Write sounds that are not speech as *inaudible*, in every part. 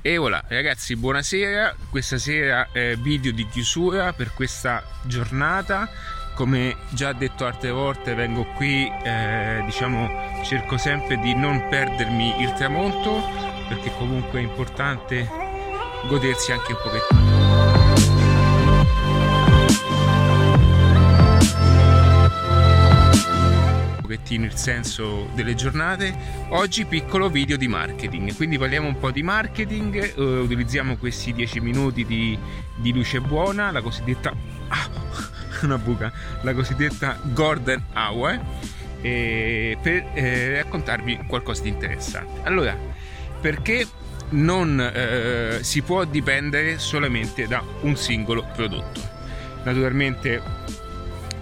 E voilà, ragazzi, buonasera. Questa sera eh, video di chiusura per questa giornata. Come già detto altre volte, vengo qui, eh, diciamo, cerco sempre di non perdermi il tramonto, perché comunque è importante godersi anche un pochettino. Pochettino il senso delle giornate. Oggi piccolo video di marketing, quindi parliamo un po' di marketing, eh, utilizziamo questi 10 minuti di, di, luce buona, la cosiddetta ah, *laughs* una buca, la cosiddetta Golden Hour eh, per eh, raccontarvi qualcosa di interessante. Allora, perché non eh, si può dipendere solamente da un singolo prodotto? Naturalmente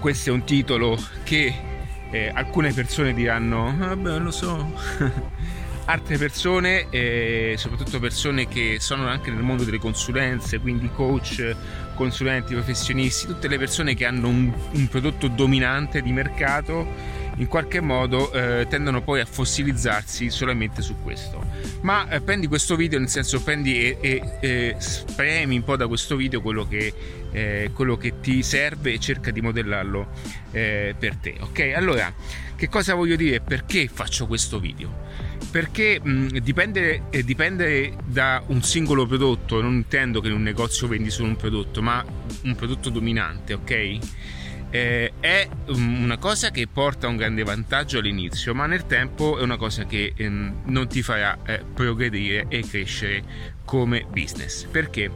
questo è un titolo che eh, alcune persone diranno, vabbè lo so, *laughs* altre persone, eh, soprattutto persone che sono anche nel mondo delle consulenze, quindi coach, consulenti, professionisti, tutte le persone che hanno un, un prodotto dominante di mercato, in qualche modo eh, tendono poi a fossilizzarsi solamente su questo. Ma eh, prendi questo video, nel senso prendi e, e, e spremi un po' da questo video quello che, eh, quello che ti serve e cerca di modellarlo eh, per te. Ok, allora che cosa voglio dire? Perché faccio questo video? Perché dipende, eh, dipende da un singolo prodotto, non intendo che in un negozio vendi solo un prodotto, ma un prodotto dominante, ok? Eh, è una cosa che porta un grande vantaggio all'inizio, ma nel tempo è una cosa che ehm, non ti farà eh, progredire e crescere come business. Perché?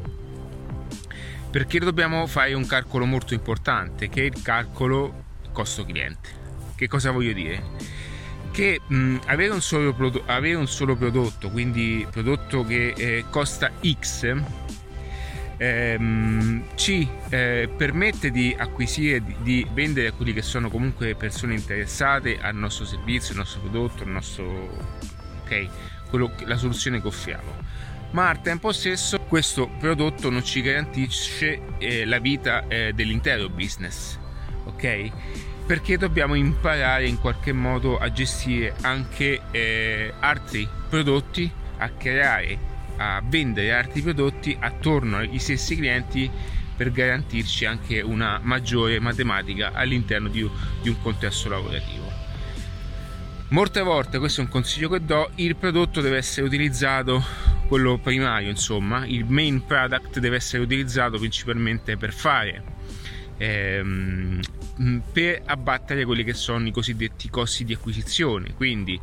Perché dobbiamo fare un calcolo molto importante, che è il calcolo costo cliente. Che cosa voglio dire? Che mh, avere, un solo prodotto, avere un solo prodotto, quindi prodotto che eh, costa X, ehm, ci eh, permette di acquisire, di, di, vendere a quelli che sono comunque persone interessate al nostro servizio, al nostro prodotto, al nostro ok, quello, la soluzione che offriamo. Ma al tempo stesso questo prodotto non ci garantisce eh, la vita eh, dell'intero business, ok? Perché dobbiamo imparare in qualche modo a gestire anche eh, altri prodotti, a creare a vendere altri prodotti attorno agli stessi clienti per garantirci anche una maggiore matematica all'interno di, di un contesto lavorativo. Molte volte, questo è un consiglio che do, il prodotto deve essere utilizzato, quello primario insomma, il main product deve essere utilizzato principalmente per fare ehm, per abbattere quelli che sono i cosiddetti costi di acquisizione quindi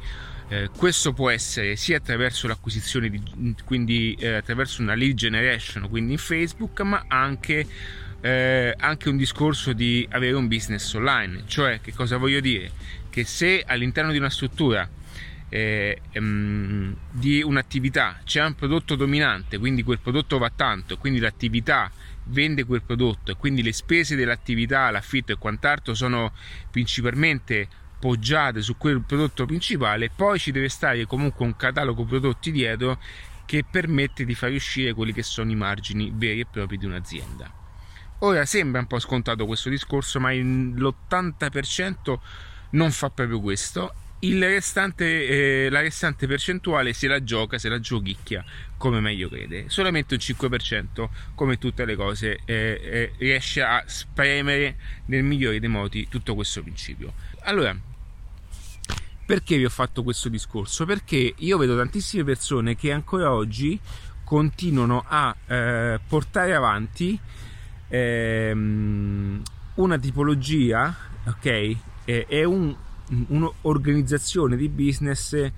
eh, questo può essere sia attraverso l'acquisizione, di, quindi eh, attraverso una lead generation, quindi in Facebook, ma anche, eh, anche un discorso di avere un business online. Cioè, che cosa voglio dire? Che se all'interno di una struttura eh, ehm, di un'attività c'è un prodotto dominante, quindi quel prodotto va tanto, quindi l'attività vende quel prodotto e quindi le spese dell'attività, l'affitto e quant'altro sono principalmente poggiate su quel prodotto principale, poi ci deve stare comunque un catalogo prodotti dietro che permette di far uscire quelli che sono i margini veri e propri di un'azienda. Ora sembra un po' scontato questo discorso, ma l'80% non fa proprio questo. Restante, eh, la restante percentuale se la gioca, se la giochicchia come meglio crede. Solamente un 5%, come tutte le cose, eh, eh, riesce a spremere nel migliore dei modi tutto questo principio. Allora, perché vi ho fatto questo discorso? Perché io vedo tantissime persone che ancora oggi continuano a eh, portare avanti ehm, una tipologia, ok? È un, un'organizzazione di business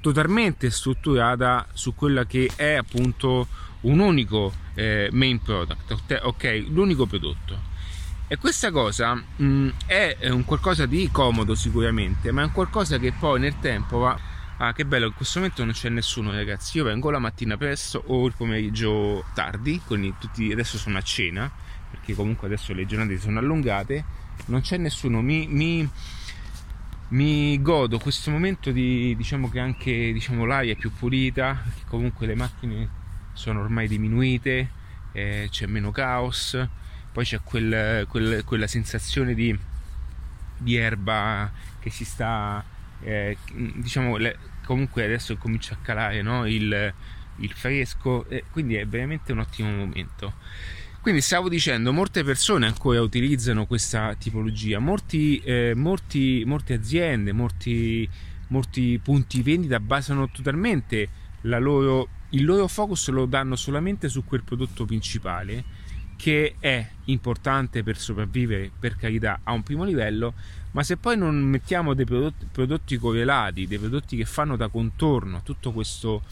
totalmente strutturata su quella che è appunto un unico eh, main product, ok? L'unico prodotto. E questa cosa mh, mm, è un qualcosa di comodo sicuramente, ma è un qualcosa che poi nel tempo va... Ah, che bello, in questo momento non c'è nessuno ragazzi, io vengo la mattina presto o il pomeriggio tardi, quindi tutti adesso sono a cena, perché comunque adesso le giornate sono allungate, non c'è nessuno, mi, mi, mi godo questo momento di, diciamo che anche diciamo, l'aria è più pulita, comunque le macchine sono ormai diminuite, eh, c'è meno caos, poi c'è quel, quel, quella sensazione di, di, erba che si sta eh, diciamo le, comunque adesso comincia a calare no? il, il fresco, eh, quindi è veramente un ottimo momento. Quindi stavo dicendo, molte persone ancora utilizzano questa tipologia, molti, eh, molti, molte aziende, molti, molti punti vendita basano totalmente loro, il loro focus lo danno solamente su quel prodotto principale che è importante per sopravvivere, per carità, a un primo livello, ma se poi non mettiamo dei prodotti, prodotti correlati, dei prodotti che fanno da contorno tutto questo,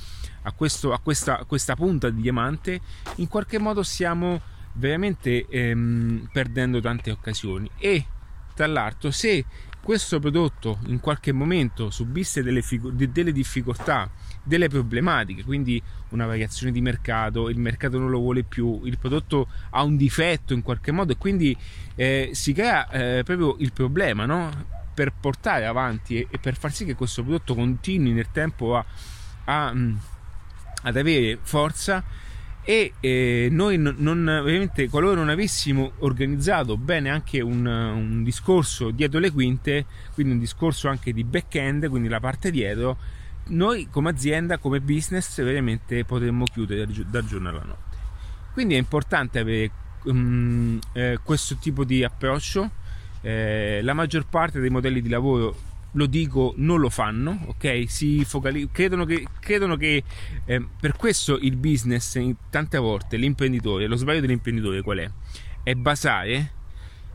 a, questo, a, questa, a questa punta di diamante, in qualche modo stiamo veramente ehm, perdendo tante occasioni. E tra l'altro, se questo prodotto in qualche momento subisse delle, delle difficoltà, delle problematiche, quindi una variazione di mercato, il mercato non lo vuole più, il prodotto ha un difetto in qualche modo e quindi eh, si crea eh, proprio il problema no? per portare avanti e, e, per far sì che questo prodotto continui nel tempo a, a, ad avere forza e eh, noi non, non, ovviamente qualora non avessimo organizzato bene anche un, un, discorso dietro le quinte quindi un discorso anche di back end quindi la parte dietro noi come azienda come business veramente potremmo chiudere dal giorno alla notte. Quindi è importante avere um, eh, questo tipo di approccio. Eh, la maggior parte dei modelli di lavoro lo dico, non lo fanno, ok? Si focali- credono che, credono che eh, per questo il business, tante volte l'imprenditore, lo sbaglio dell'imprenditore qual è? È basare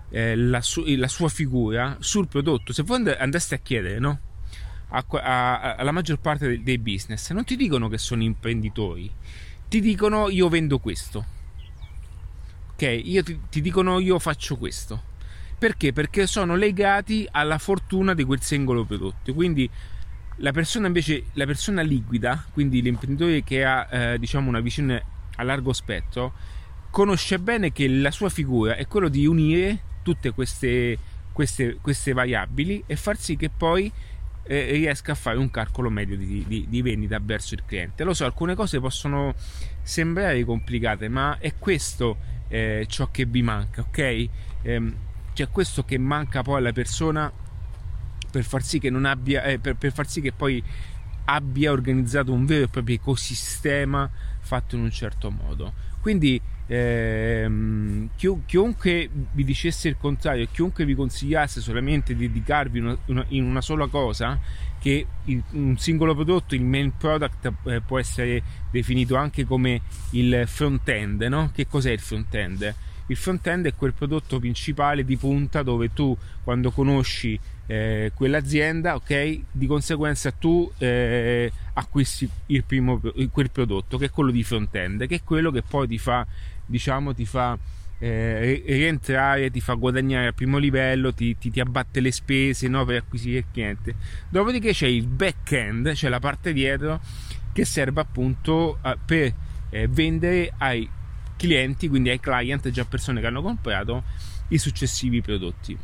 eh, la, su- la, sua figura sul prodotto. Se voi andaste a chiedere, no? A, a, alla maggior parte dei, dei business, non ti dicono che sono imprenditori, ti dicono io vendo questo, ok? Io ti, ti dicono io faccio questo perché? Perché sono legati alla fortuna di quel singolo prodotto. Quindi la persona invece, la persona liquida, quindi l'imprenditore che ha eh, diciamo una visione a largo spettro, conosce bene che la sua figura è quello di unire tutte queste, queste, queste variabili e far sì che poi eh, riesca a fare un calcolo medio di, di, di, vendita verso il cliente. Lo so, alcune cose possono sembrare complicate, ma è questo eh, ciò che vi manca, ok? Eh, c'è questo che manca poi alla persona per far sì che abbia eh, per, per far sì che poi abbia organizzato un vero e proprio ecosistema fatto in un certo modo quindi ehm, chiunque vi dicesse il contrario chiunque vi consigliasse solamente di dedicarvi una, una, in una sola cosa che il, un singolo prodotto il main product eh, può essere definito anche come il front end no? che cos'è il front end il front-end è quel prodotto principale di punta dove tu quando conosci eh, quell'azienda, ok, di conseguenza tu eh, acquisti il primo, quel prodotto che è quello di front-end, che è quello che poi ti fa, diciamo, ti fa eh, rientrare, ti fa guadagnare al primo livello, ti, ti, ti abbatte le spese no, per acquisire il cliente. Dopodiché c'è il back-end, cioè la parte dietro che serve appunto a, per eh, vendere ai clienti, quindi ai client, già persone che hanno comprato i successivi prodotti.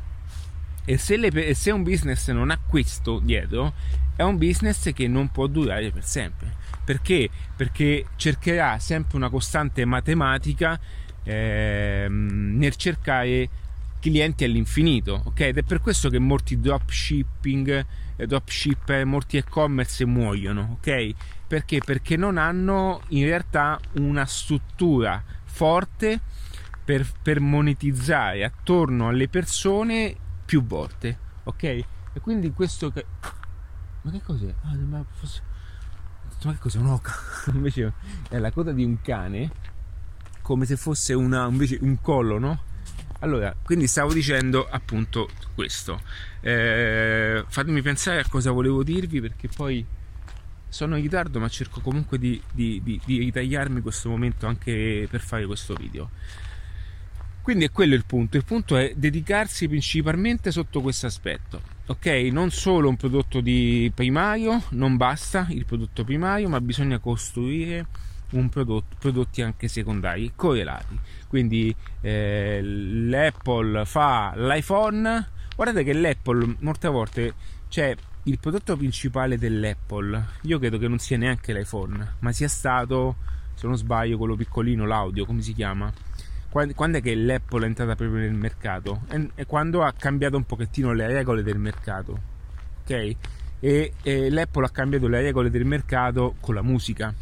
E se, le, se un business non ha questo dietro, è un business che non può durare per sempre. Perché? Perché cercherà sempre una costante matematica ehm, nel cercare clienti all'infinito, ok? Ed è per questo che molti dropshipping, eh, dropshipper, molti e-commerce muoiono, ok? Perché? Perché non hanno in realtà una struttura forte per, per monetizzare attorno alle persone più volte, ok? E quindi questo... Che... Ma che cos'è? Ah, ma, fosse... ma che cos'è? Un'oca? *laughs* invece è la coda di un cane, come se fosse una, invece un collo, no? Allora, quindi stavo dicendo appunto questo. Eh, fatemi pensare a cosa volevo dirvi perché poi sono in ritardo ma cerco comunque di, di, di, di ritagliarmi questo momento anche per fare questo video. Quindi è quello il punto, il punto è dedicarsi principalmente sotto questo aspetto. Ok, non solo un prodotto di primario, non basta il prodotto primario, ma bisogna costruire prodotto, prodotti anche secondari correlati. Quindi eh, l'Apple fa l'iPhone, guardate che l'Apple molte volte c'è il prodotto principale dell'Apple, io credo che non sia neanche l'iPhone, ma sia stato, se non sbaglio, quello piccolino, l'audio, come si chiama? Quando è che l'Apple è entrata proprio nel mercato? È quando ha cambiato un pochettino le regole del mercato, ok? E, e l'Apple ha cambiato le regole del mercato con la musica.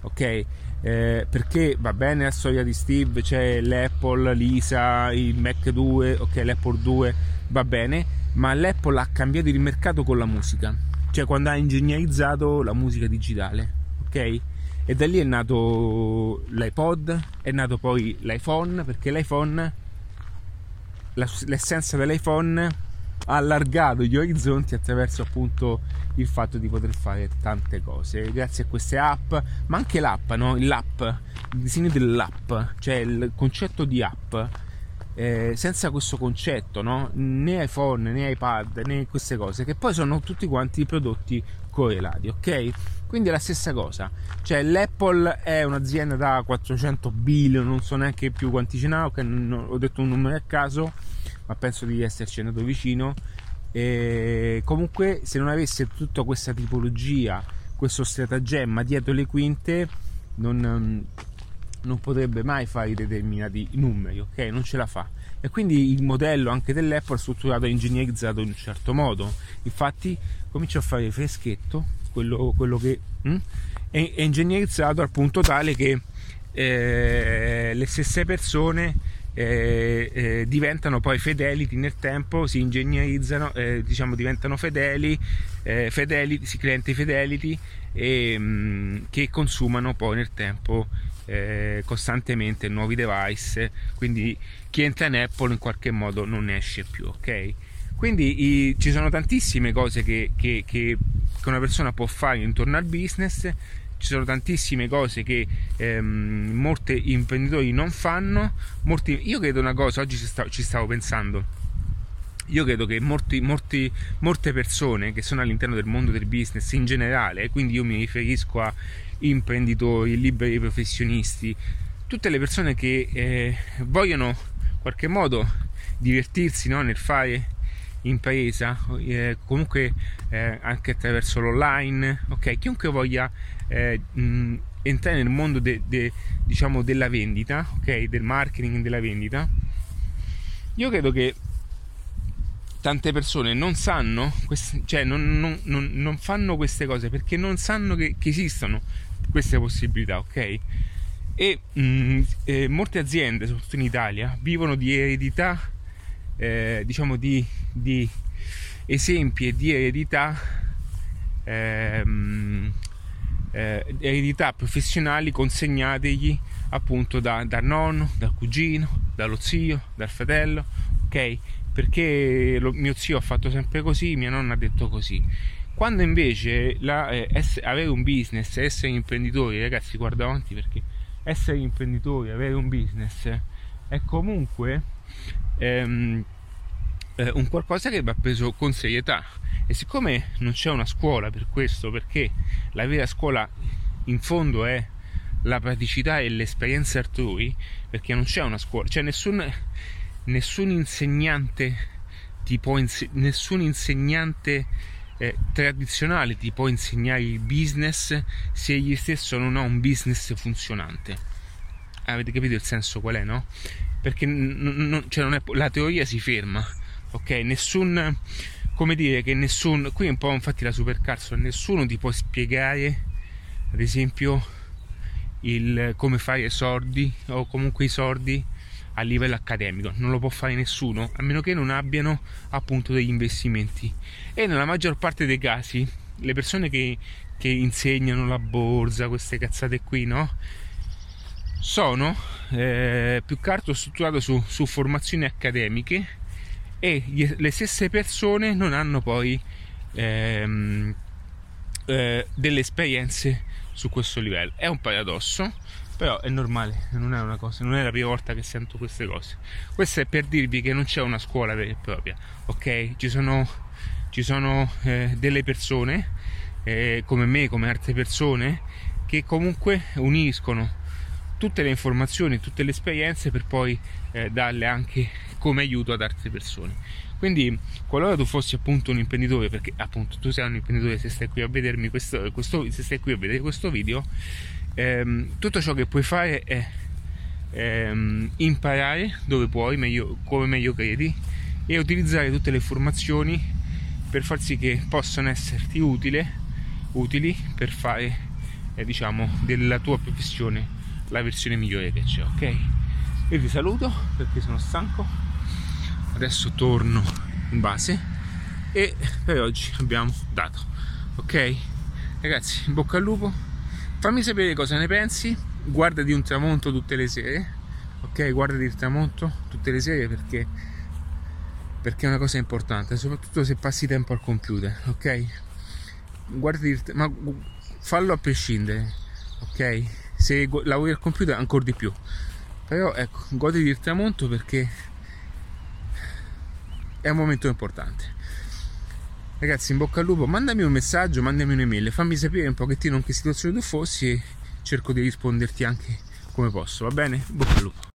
ok? Eh, perché va bene la storia di Steve, c'è l'Apple, l'ISA, il Mac 2, ok, l'Apple 2, va bene, ma l'Apple ha cambiato il mercato con la musica, cioè quando ha ingegnerizzato la musica digitale, ok? E da lì è nato l'iPod, è nato poi l'iPhone, perché l'iPhone, l'essenza dell'iPhone ha allargato gli orizzonti attraverso appunto il fatto di poter fare tante cose grazie a queste app ma anche l'app no? l'app il disegno dell'app cioè il concetto di app eh, senza questo concetto no? né iPhone né iPad né queste cose che poi sono tutti quanti prodotti correlati ok quindi è la stessa cosa cioè l'Apple è un'azienda da 400 billion non so neanche più quanti ce n'ha okay, ho detto un numero a caso ma penso di esserci andato vicino. E comunque, se non avesse tutta questa tipologia, questo stratagemma dietro le quinte, non, non potrebbe mai fare determinati numeri, ok? Non ce la fa. E quindi il modello anche dell'Apple è strutturato e ingegnerizzato in un certo modo. Infatti, comincio a fare freschetto, quello, quello che hm? è, è ingegnerizzato al punto tale che eh, le stesse persone eh, eh, diventano poi fedeli nel tempo, si ingegnerizzano, eh, diciamo diventano fedeli, eh, fedeli clienti fidelity e, mh, mm, che consumano poi nel tempo eh, costantemente nuovi device, quindi chi entra in Apple in qualche modo non esce più, ok? Quindi i, ci sono tantissime cose che, che, che, che una persona può fare intorno al business ci sono tantissime cose che ehm, molti imprenditori non fanno. Molti, io credo una cosa, oggi ci stavo, ci stavo pensando. Io credo che molti, molti, molte persone che sono all'interno del mondo del business in generale, quindi io mi riferisco a imprenditori, liberi professionisti, tutte le persone che eh, vogliono in qualche modo divertirsi no, nel fare impresa, eh, comunque eh, anche attraverso l'online, ok? Chiunque voglia eh, mh, entrare nel mondo de, de, diciamo della vendita, ok? Del marketing della vendita, io credo che tante persone non sanno, cioè non, non, non, non, fanno queste cose perché non sanno che, che esistono queste possibilità, ok? E mh, eh, molte aziende, soprattutto in Italia, vivono di eredità eh, diciamo di, di, esempi e di eredità ehm, eh, eredità professionali consegnategli appunto da, dal nonno, dal cugino, dallo zio, dal fratello, ok? Perché lo, mio zio ha fatto sempre così, mia nonna ha detto così. Quando invece la, eh, essere, avere un business, essere imprenditori, ragazzi, guarda avanti perché essere imprenditori, avere un business è comunque ehm, eh, un qualcosa che va preso con serietà e siccome non c'è una scuola per questo perché la vera scuola in fondo è la praticità e l'esperienza altrui perché non c'è una scuola cioè nessun, nessun insegnante ti può inse- nessun insegnante eh, tradizionale ti può insegnare il business se egli stesso non ha un business funzionante avete capito il senso qual è no? perché n- n- cioè non è, la teoria si ferma, ok? Nessun, come dire che nessun, qui è un po' infatti la supercazzo, nessuno ti può spiegare, ad esempio, il come fare i sordi o comunque i sordi a livello accademico, non lo può fare nessuno, a meno che non abbiano appunto degli investimenti. E nella maggior parte dei casi, le persone che, che insegnano la borsa, queste cazzate qui, no? sono eh, più che altro strutturate su, su, formazioni accademiche e gli, le stesse persone non hanno poi ehm, eh, delle esperienze su questo livello. È un paradosso, però è normale, non è una cosa, non è la prima volta che sento queste cose. Questo è per dirvi che non c'è una scuola vera e propria, ok? Ci sono, ci sono eh, delle persone eh, come me, come altre persone, che comunque uniscono tutte le informazioni, tutte le esperienze per poi eh, darle anche come aiuto ad altre persone. Quindi, qualora tu fossi appunto un imprenditore, perché appunto tu sei un imprenditore se stai qui a vedermi questo, questo se stai qui a vedere questo video, ehm, tutto ciò che puoi fare è ehm, imparare dove puoi, meglio, come meglio credi, e utilizzare tutte le informazioni per far sì che possano esserti utile, utili per fare eh, diciamo della tua professione la versione migliore che c'è ok? Io vi saluto perché sono stanco. Adesso torno in base e per oggi abbiamo dato ok? Ragazzi bocca al lupo fammi sapere cosa ne pensi. Guardati un tramonto tutte le sere. Ok guardati il tramonto tutte le sere perché perché è una cosa importante soprattutto se passi tempo al computer ok? Guardati il ma fallo a prescindere ok? Se lavori al computer ancora di più. Però ecco goditi il tramonto perché è un momento importante ragazzi in bocca al lupo mandami un messaggio mandami un'email fammi sapere un pochettino in che situazione tu fossi e cerco di risponderti anche come posso va bene? Bocca al lupo